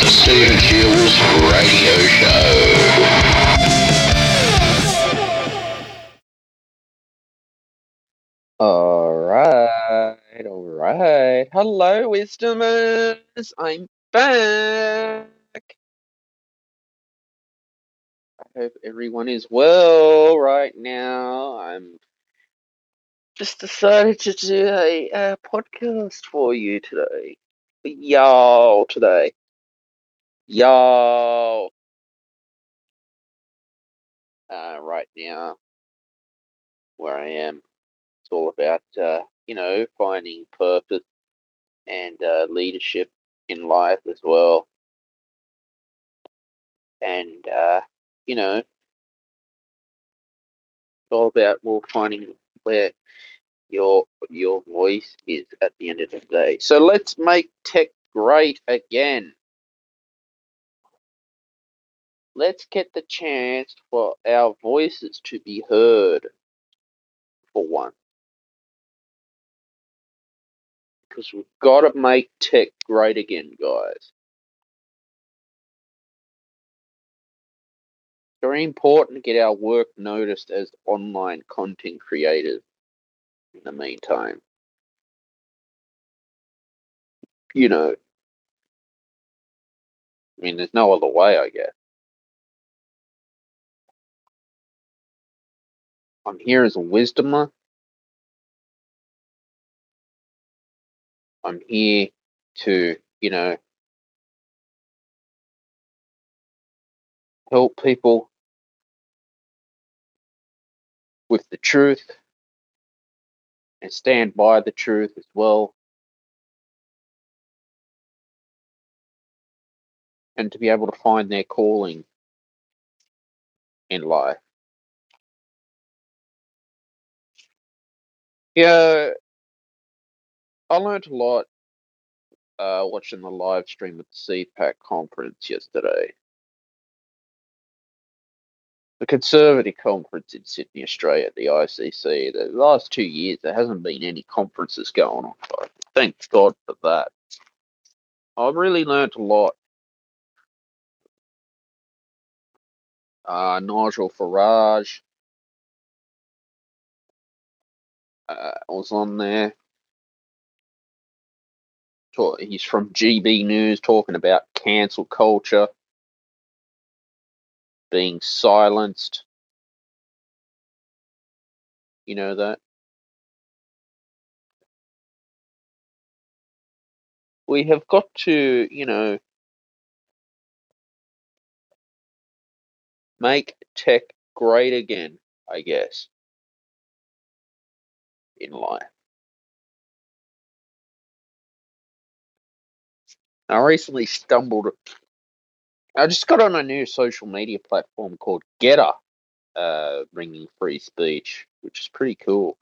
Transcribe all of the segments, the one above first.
The Stephen Shiels Radio Show. Alright, alright. Hello, Wisdomers. I'm back. I hope everyone is well right now. I'm just decided to do a, uh podcast for you today. For y'all today. Y'all. Uh, right now, where I am, it's all about, uh, you know, finding purpose and uh, leadership in life as well. And, uh, you know, it's all about well finding where your your voice is at the end of the day. So let's make tech great again. Let's get the chance for our voices to be heard for one. Because we've got to make tech great again, guys. Very important to get our work noticed as online content creators in the meantime. You know, I mean, there's no other way, I guess. I'm here as a wisdomer. I'm here to, you know, help people with the truth and stand by the truth as well. And to be able to find their calling in life. Yeah, I learned a lot uh, watching the live stream at the CPAC conference yesterday. The Conservative Conference in Sydney, Australia, the ICC. The last two years, there hasn't been any conferences going on. Thank God for that. I've really learnt a lot. Uh, Nigel Farage uh, was on there. Talk- He's from GB News talking about cancel culture, being silenced. You know that? We have got to, you know, make tech great again, I guess, in life. I recently stumbled. I just got on a new social media platform called GETTR, uh, bringing free speech, which is pretty cool.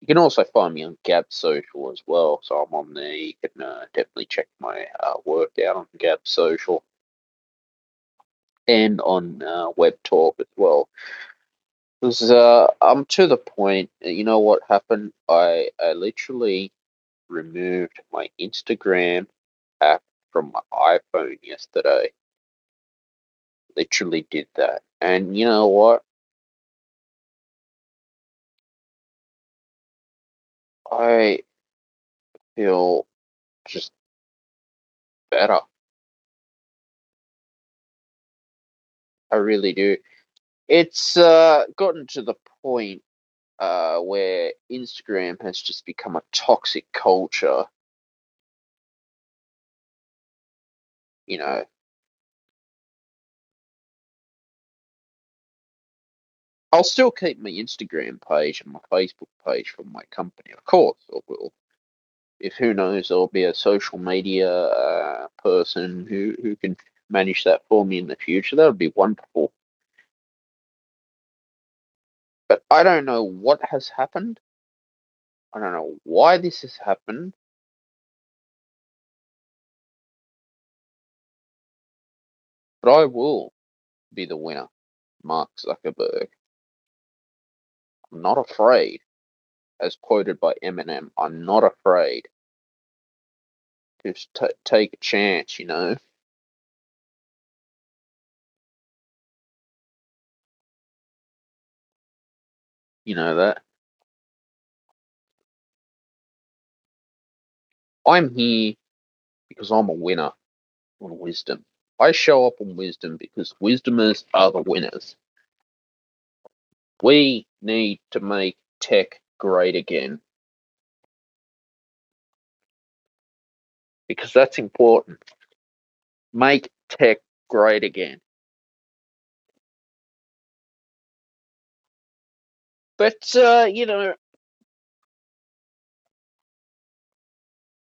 You can also find me on Gab Social as well, so I'm on there. You can uh, definitely check my uh, work out on Gab Social and on uh, Web Talk as well. Because uh, I'm to the point. You know what happened? I I literally removed my Instagram app from my iPhone yesterday. Literally did that. And you know what? I feel just better. I really do. It's uh, gotten to the point uh, where Instagram has just become a toxic culture. You know, I'll still keep my Instagram page and my Facebook page for my company, of course. I will. If who knows, there'll be a social media uh, person who who can manage that for me in the future. That would be wonderful. But I don't know what has happened. I don't know why this has happened. But I will be the winner, Mark Zuckerberg. I'm not afraid, as quoted by Eminem. I'm not afraid. Just t- take a chance, you know. You know that. I'm here because I'm a winner on wisdom. I show up on wisdom because wisdomers are the winners. We need to make tech great again. Because that's important. Make tech great again. But, uh, you know,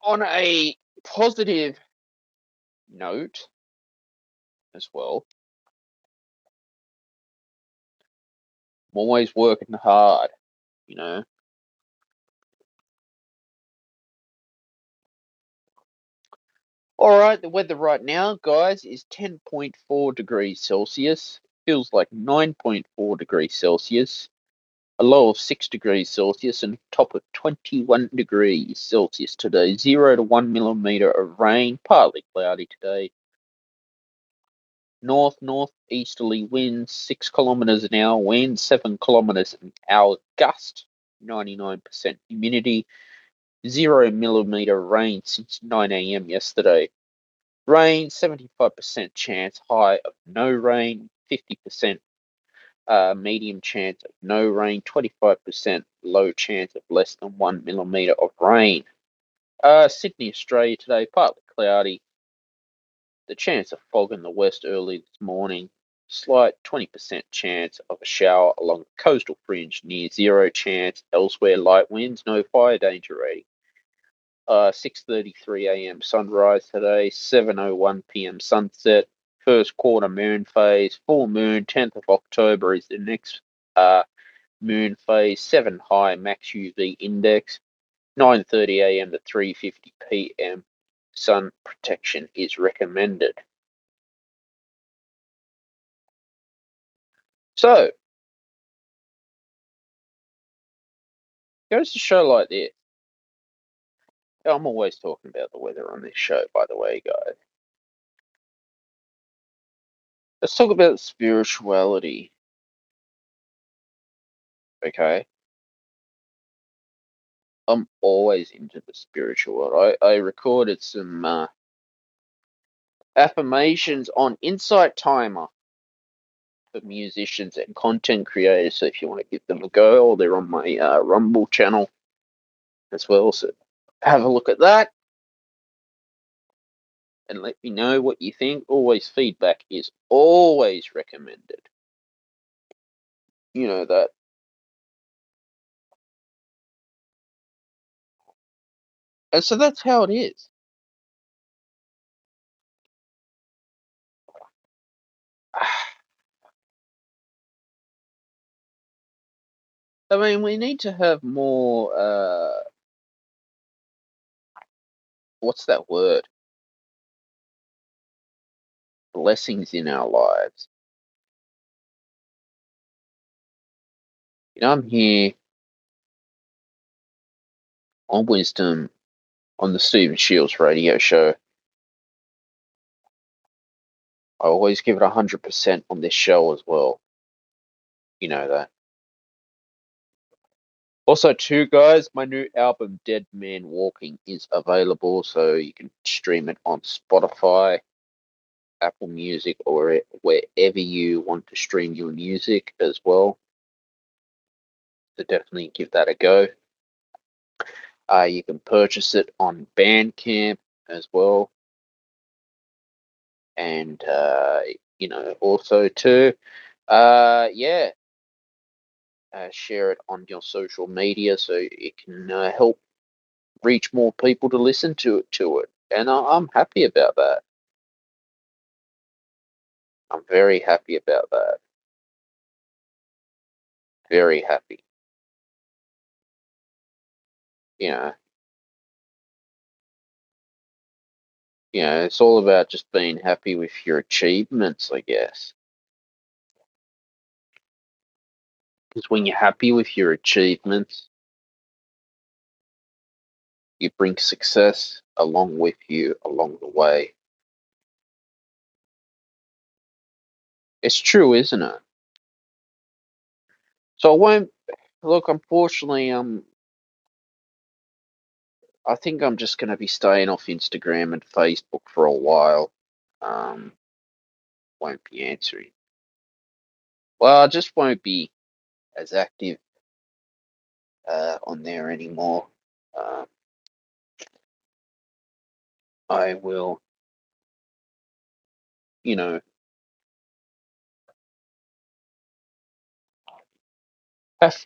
on a positive note as well, I'm always working hard, you know. All right, the weather right now, guys, is 10.4 degrees Celsius. Feels like 9.4 degrees Celsius. A low of 6 degrees Celsius and top of 21 degrees Celsius today. 0 to 1 millimeter of rain, partly cloudy today. North northeasterly winds 6 kilometers an hour, wind 7 kilometers an hour gust, 99% humidity. 0 millimeter rain since 9 a.m. yesterday. Rain, 75% chance, high of no rain, 50% uh, medium chance of no rain, 25% low chance of less than 1 millimeter of rain. Uh, Sydney, Australia today, partly cloudy. The chance of fog in the west early this morning. Slight 20% chance of a shower along the coastal fringe, near zero chance. Elsewhere, light winds, no fire danger rating. Uh, 6:33 a.m. sunrise today, 7:01 p.m. sunset. First quarter moon phase, full moon. 10th of October is the next uh, moon phase. Seven high max UV index. 9:30 a.m. to 3:50 p.m. Sun protection is recommended. So, goes to show like this. I'm always talking about the weather on this show, by the way, guys. Let's talk about spirituality. Okay. I'm always into the spiritual world. I, I recorded some uh, affirmations on Insight Timer for musicians and content creators. So if you want to give them a go, they're on my uh, Rumble channel as well. So have a look at that and let me know what you think. Always feedback is always recommended. You know that. And so that's how it is. I mean, we need to have more. Uh, what's that word? Blessings in our lives. You know, I'm here on Wisdom on the Stephen Shiels radio show. I always give it 100% on this show as well. You know that. Also, too, guys, my new album, Dead Man Walking, is available, so you can stream it on Spotify, Apple Music, or wherever you want to stream your music as well. So definitely give that a go. Uh, you can purchase it on Bandcamp as well. And, uh, you know, also, too, uh, yeah, uh, share it on your social media so it can uh, help reach more people to listen to it to it and I, i'm happy about that i'm very happy about that. Very happy. You know you know it's all about just being happy with your achievements i guess. Because when you're happy with your achievements you bring success along with you along the way. It's true, isn't it? So I won't Look, unfortunately, um, I think I'm just going to be staying off Instagram and Facebook for a while. Um, won't be answering. Well, I just won't be as active uh, on there anymore. Um, I will, you know,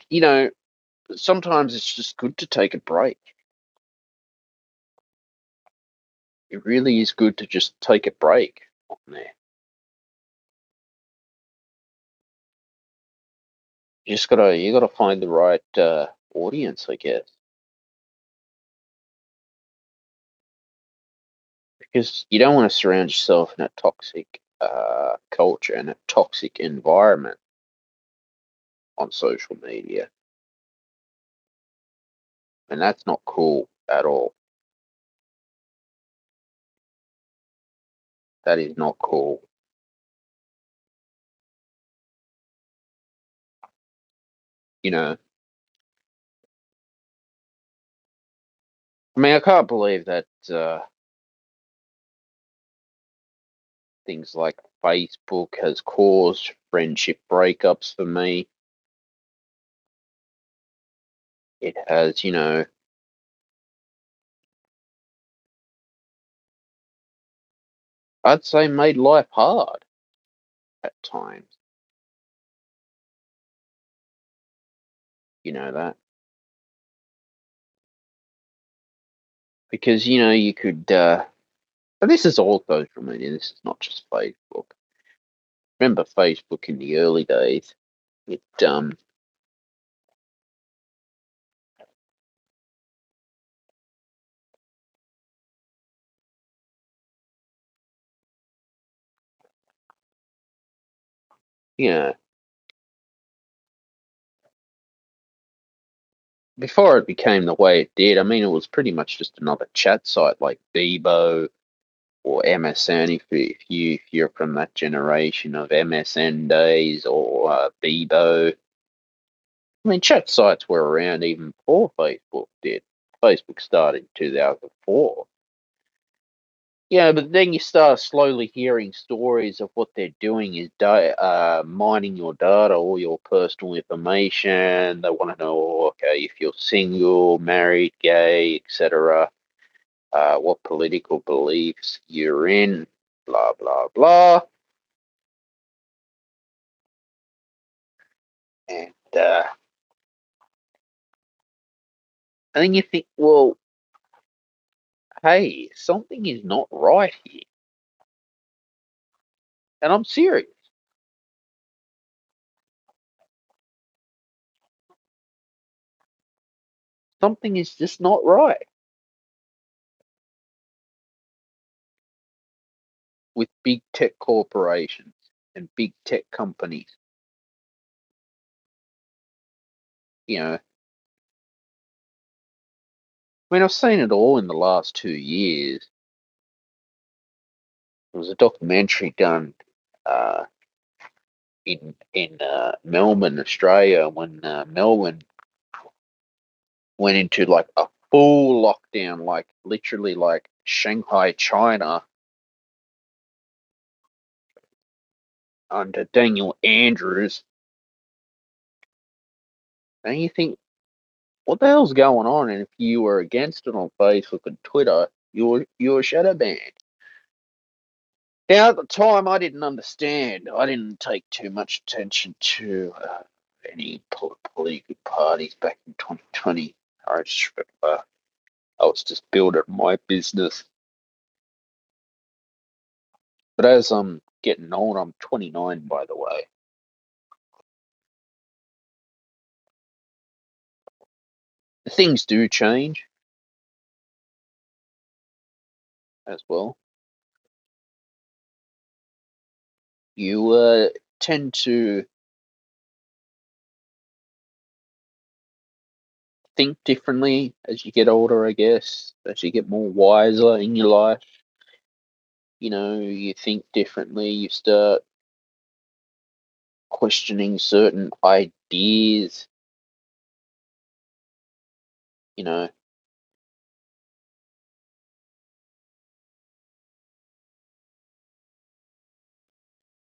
you know, sometimes it's just good to take a break. It really is good to just take a break on there. You just gotta, you gotta find the right uh, audience, I guess. because you don't want to surround yourself in a toxic uh, culture and a toxic environment on social media. And that's not cool at all. That is not cool. You know, I mean, I can't believe that uh, things like Facebook has caused friendship breakups for me. It has, you know, I'd say made life hard at times. You know that. Because, you know, you could, uh, and this is all social media, this is not just Facebook. Remember Facebook in the early days? It, um, know, before it became the way it did, I mean, it was pretty much just another chat site like Bebo or MSN. If if you if you're from that generation of MSN days or uh, Bebo, I mean, chat sites were around even before Facebook did. Facebook started in 2004. Yeah, but then you start slowly hearing stories of what they're doing is da- uh, mining your data, all your personal information. They want to know, okay, if you're single, married, gay, etc., uh, what political beliefs you're in, blah blah blah. And uh, and then you think, well, hey, something is not right here, and I'm serious. Something is just not right with big tech corporations and big tech companies. You know, I mean, I've seen it all in the last two years. There was a documentary done uh, in in uh, Melbourne, Australia, when uh, Melbourne went into like a full lockdown, like literally like Shanghai, China, under Daniel Andrews. And you think, what the hell's going on? And if you were against it on Facebook and Twitter, you were you were shadow banned. Now at the time, I didn't understand. I didn't take too much attention to uh, any political parties back in 2020. I just remember I was just building my business. But as I'm getting old, I'm 29, by the way. Things do change as well. You uh, tend to think differently as you get older, I guess. As you get more wiser in your life, you know, you think differently. You start questioning certain ideas you know.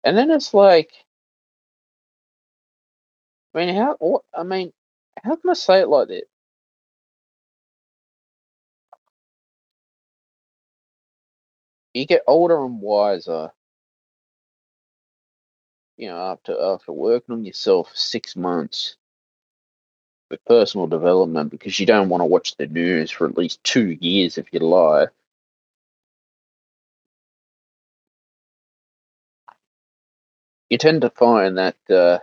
And then it's like, I mean, how? What, I mean, how can I say it like that? You get older and wiser, you know, after after working on yourself for six months with personal development because you don't want to watch the news for at least two years if you lie. You tend to find that, uh,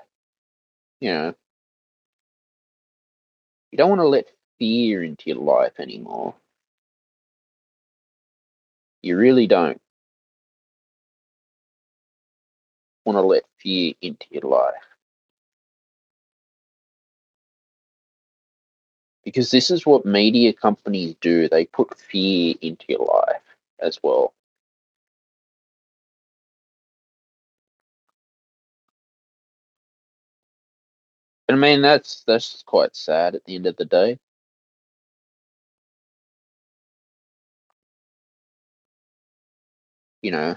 you know, you don't want to let fear into your life anymore. You really don't want to let fear into your life. Because this is what media companies do. They put fear into your life as well. I mean, that's that's quite sad at the end of the day. You know,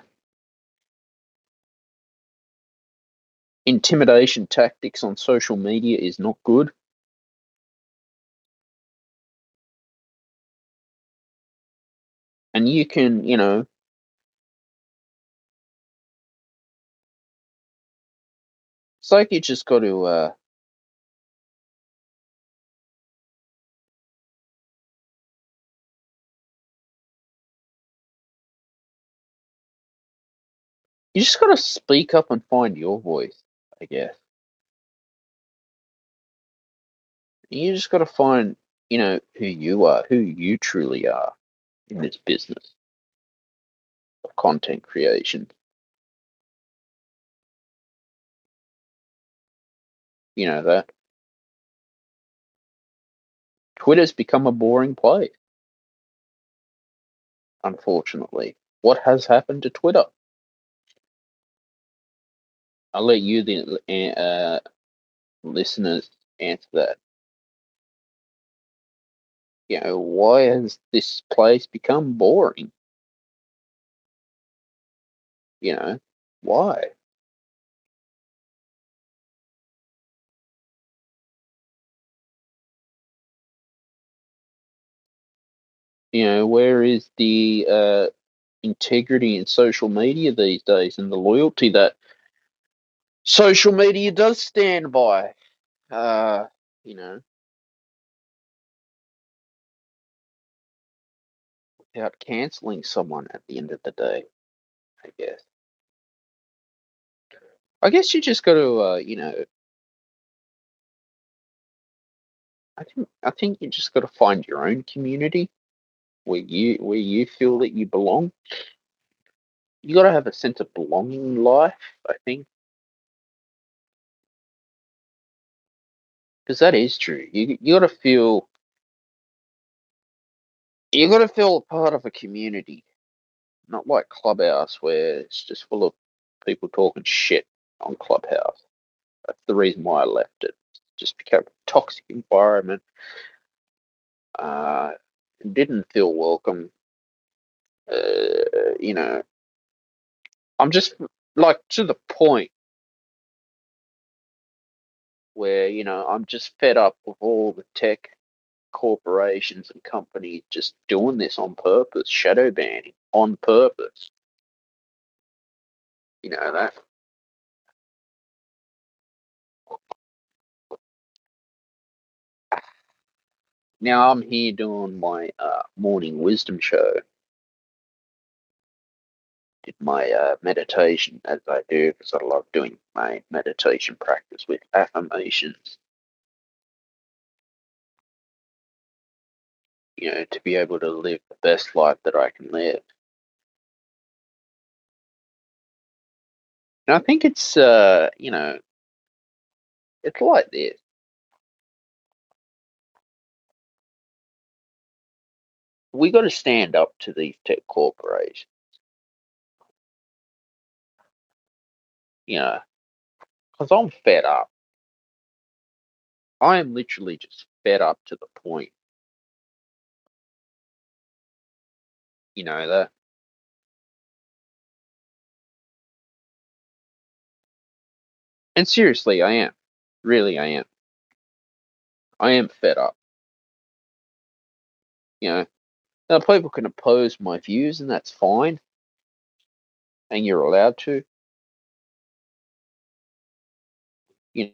intimidation tactics on social media is not good. And you can, you know, it's like you just got to, uh, you just got to speak up and find your voice, I guess. You just got to find, you know, who you are, who you truly are in this business of content creation. You know that. Twitter's become a boring place. Unfortunately. What has happened to Twitter? I'll let you, the uh, listeners, answer that. You know, why has this place become boring? You know, why? You know, where is the uh, integrity in social media these days and the loyalty that social media does stand by? Uh, you know, without canceling someone at the end of the day, I guess. I guess you just got to, uh, you know, I think I think you just got to find your own community where you where you feel that you belong. You got to have a sense of belonging in life. I think because that is true. You you got to feel you got to feel a part of a community, not like Clubhouse where it's just full of people talking shit on Clubhouse. That's the reason why I left it. just became a toxic environment. Uh, didn't feel welcome. Uh, you know, I'm just like to the point where you know I'm just fed up with all the tech corporations and companies just doing this on purpose, shadow banning on purpose. You know that. Now I'm here doing my uh, morning wisdom show. Did my uh, meditation as I do because I love doing my meditation practice with affirmations. You know, to be able to live the best life that I can live. And I think it's, uh, you know, it's like this. We got to stand up to these tech corporations. You know, because I'm fed up. I am literally just fed up to the point You know that. And seriously, I am. Really, I am. I am fed up. You know, now people can oppose my views, and that's fine. And you're allowed to. You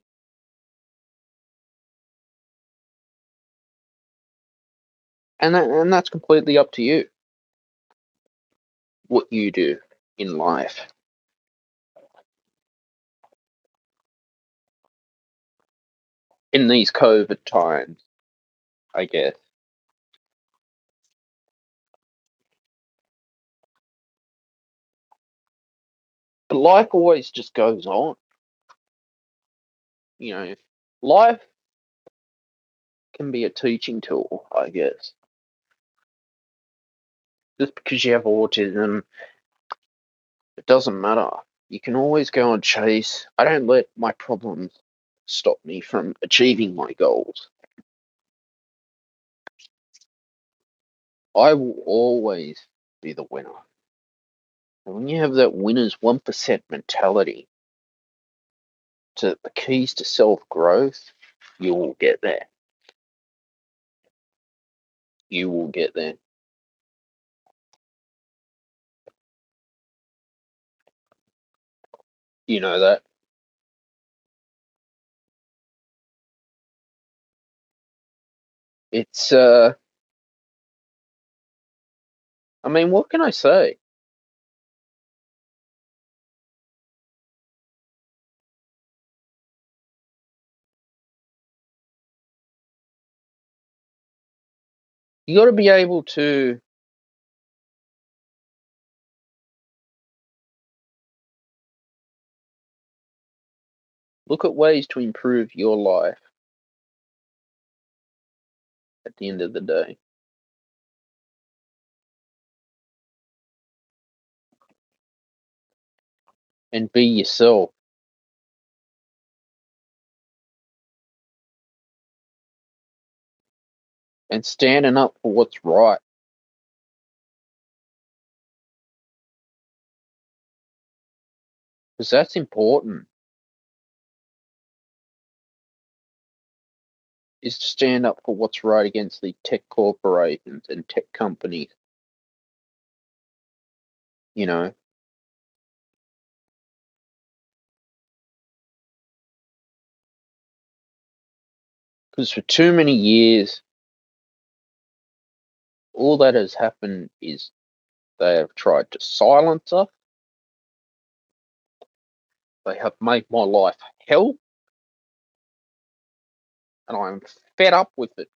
and that, and that's completely up to you. What you do in life. In these COVID times, I guess. But life always just goes on. You know, life can be a teaching tool, I guess. Just because you have autism, it doesn't matter. You can always go and chase. I don't let my problems stop me from achieving my goals. I will always be the winner. And when you have that winner's 1% mentality, to the keys to self growth, you will get there. You will get there. You know that. It's uh I mean, what can I say? You got to be able to look at ways to improve your life at the end of the day. And be yourself. And standing up for what's right. Because that's important. Is to stand up for what's right against the tech corporations and tech companies. You know, because for too many years, all that has happened is they have tried to silence us. They have made my life hell. And I'm fed up with it.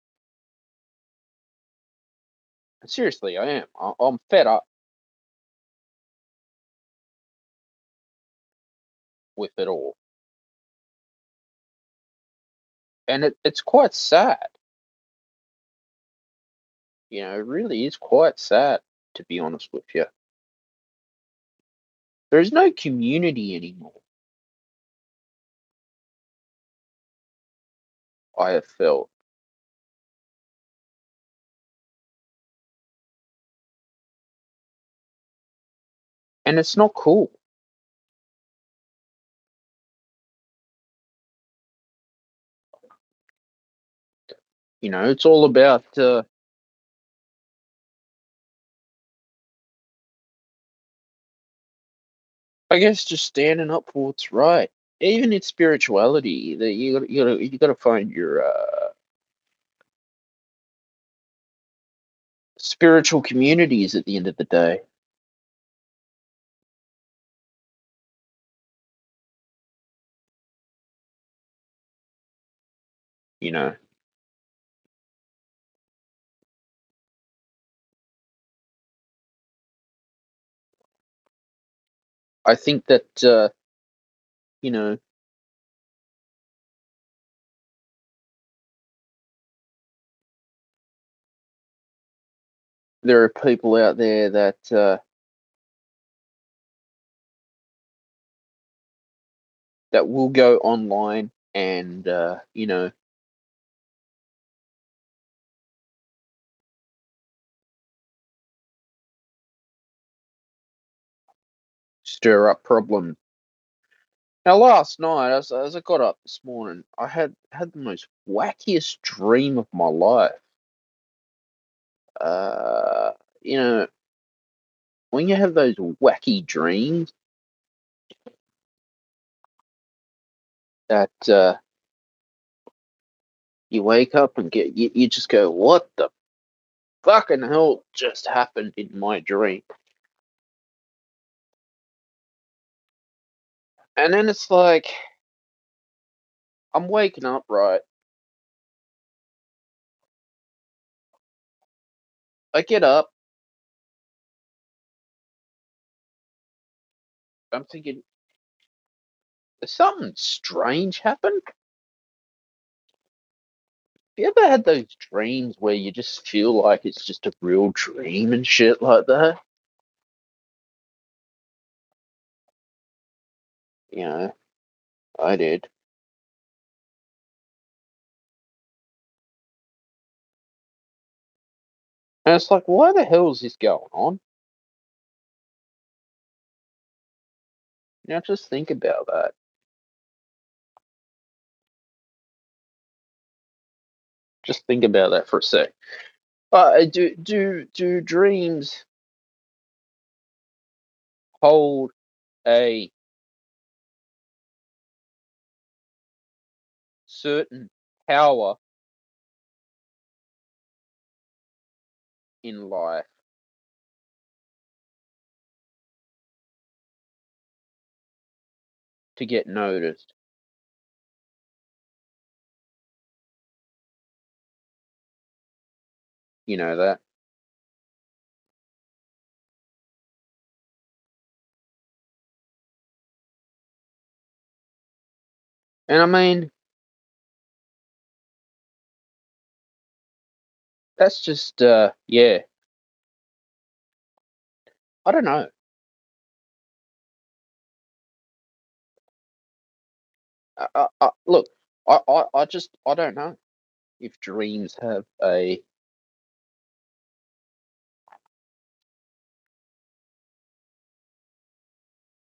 Seriously, I am. I- I'm fed up with it all. And it, it's quite sad. You know, it really is quite sad, to be honest with you. There is no community anymore. I have felt. And it's not cool. You know, it's all about uh, I guess just standing up for what's right. Even in spirituality, that you got you got you got to find your uh, spiritual communities at the end of the day. You know, I think that uh, you know there are people out there that uh, that will go online and uh, you know stir up problems. Now, last night, as, as I got up this morning, I had had the most wackiest dream of my life. Uh, you know, when you have those wacky dreams that uh, you wake up and get you, you just go, what the fucking hell just happened in my dream? And then it's like, I'm waking up, right? I get up. I'm thinking, something strange happened? Have you ever had those dreams where you just feel like it's just a real dream and shit like that? You know, I did. And it's like, why the hell is this going on? Now just think about that. Just think about that for a sec. Uh, do do do dreams hold a certain power in life? To get noticed. You know that? And I mean, that's just, uh, yeah. I don't know. I, I, look, I, I, I just, I don't know if dreams have a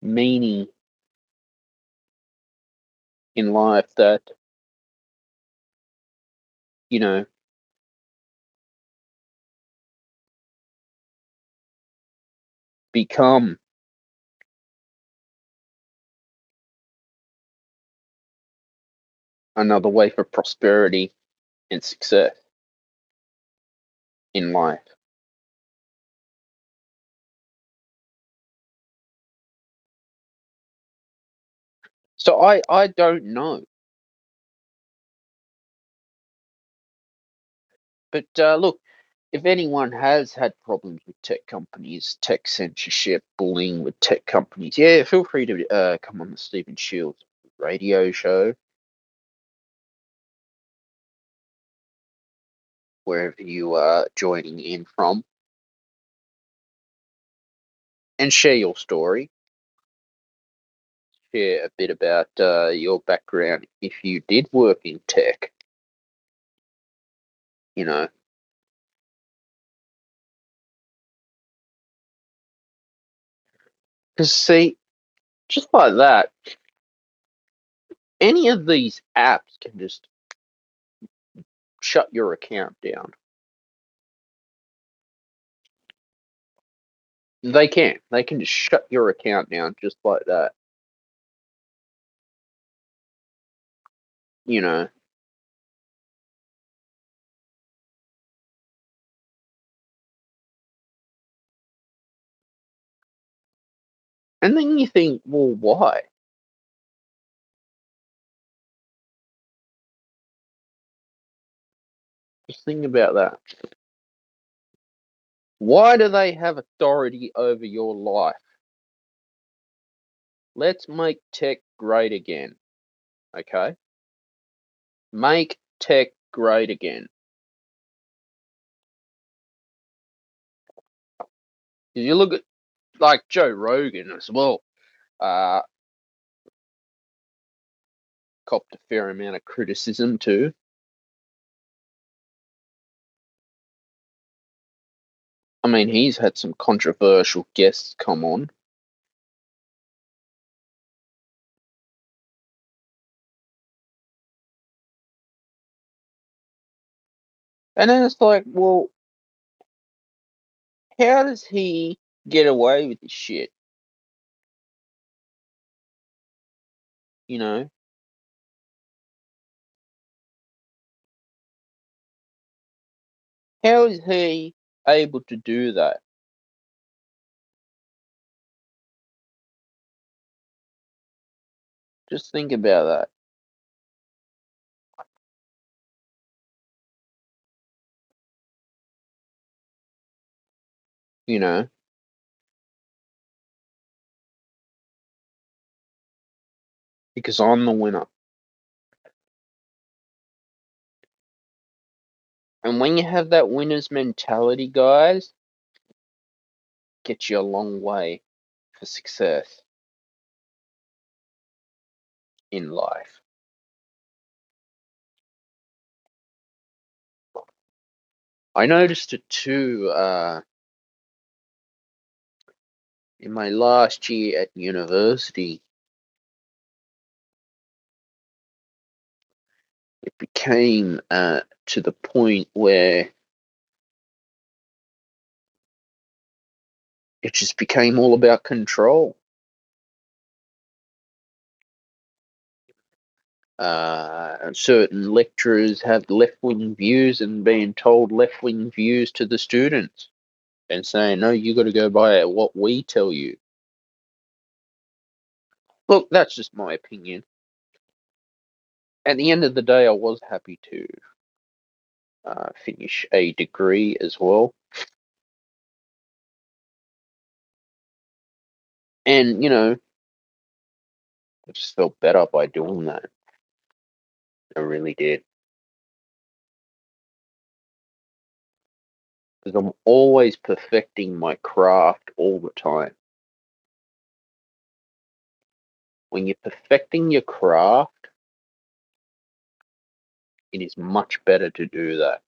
meaning in life that, you know, become another way for prosperity and success in life. So I, I don't know. But uh, look, if anyone has had problems with tech companies, tech censorship, bullying with tech companies, yeah, feel free to uh, come on the Stephen Shiels radio show. Wherever you are joining in from, and share your story. Share a bit about uh, your background if you did work in tech. You know, because see, just like that, any of these apps can just shut your account down. They can. They can just shut your account down just like that. You know. And then you think, well, why? Just think about that. Why do they have authority over your life? Let's make tech great again. Okay? Make tech great again. If you look at like Joe Rogan as well. Uh, copped a fair amount of criticism too. I mean, he's had some controversial guests come on. And then it's like, well, how does he get away with this shit? You know? How is he able to do that? Just think about that. You know? Because I'm the winner. And when you have that winner's mentality, guys, gets you a long way for success in life. I noticed it too uh, in my last year at university. It became uh, to the point where it just became all about control. Uh, certain lecturers have left wing views and being told left wing views to the students and saying, no, you got to go by what we tell you. Look, that's just my opinion. At the end of the day, I was happy to uh, finish a degree as well. And, you know, I just felt better by doing that. I really did. Because I'm always perfecting my craft all the time. When you're perfecting your craft, it is much better to do that.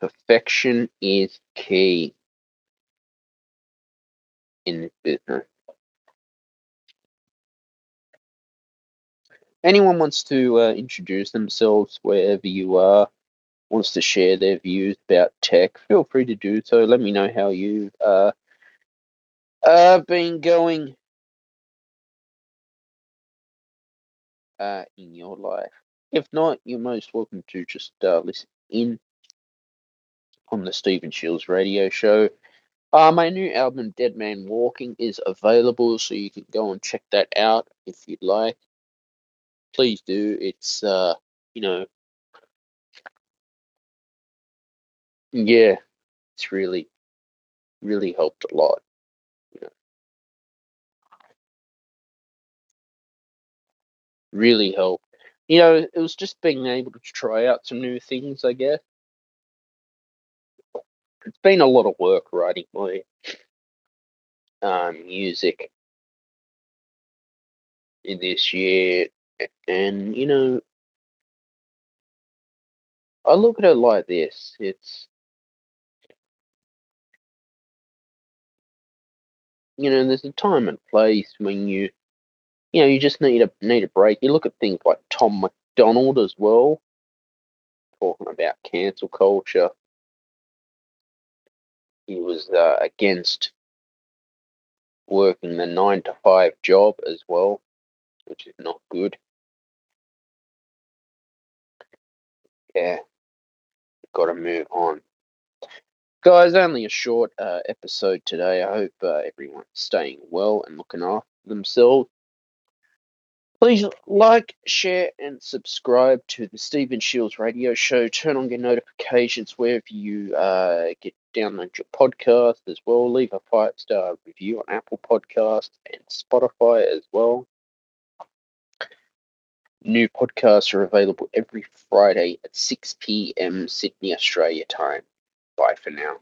Perfection is key in this business. Anyone wants to uh, introduce themselves wherever you are, wants to share their views about tech, feel free to do so. Let me know how you've uh, uh, been going uh, in your life. If not, you're most welcome to just uh, listen in on the Stephen Shiels radio show. Uh, my new album, Dead Man Walking, is available, so you can go and check that out if you'd like. Please do. It's, uh, you know, yeah, it's really, really helped a lot. Really helped. You know, it was just being able to try out some new things, I guess. It's been a lot of work writing my um, music in this year, and you know, I look at it like this: it's you know, there's a time and place when you, you know, you just need a need a break. You look at things like Tom MacDonald as well, talking about cancel culture. He was uh, against working the nine to five job as well, which is not good. Yeah, got to move on. Guys, only a short uh, episode today. I hope uh, everyone's staying well and looking after themselves. Please like, share, and subscribe to the Stephen Shiels radio show. Turn on your notifications wherever you uh, get download your podcast as well. Leave a five star review on Apple Podcasts and Spotify as well. New podcasts are available every Friday at 6 p.m. Sydney, Australia time. Bye for now.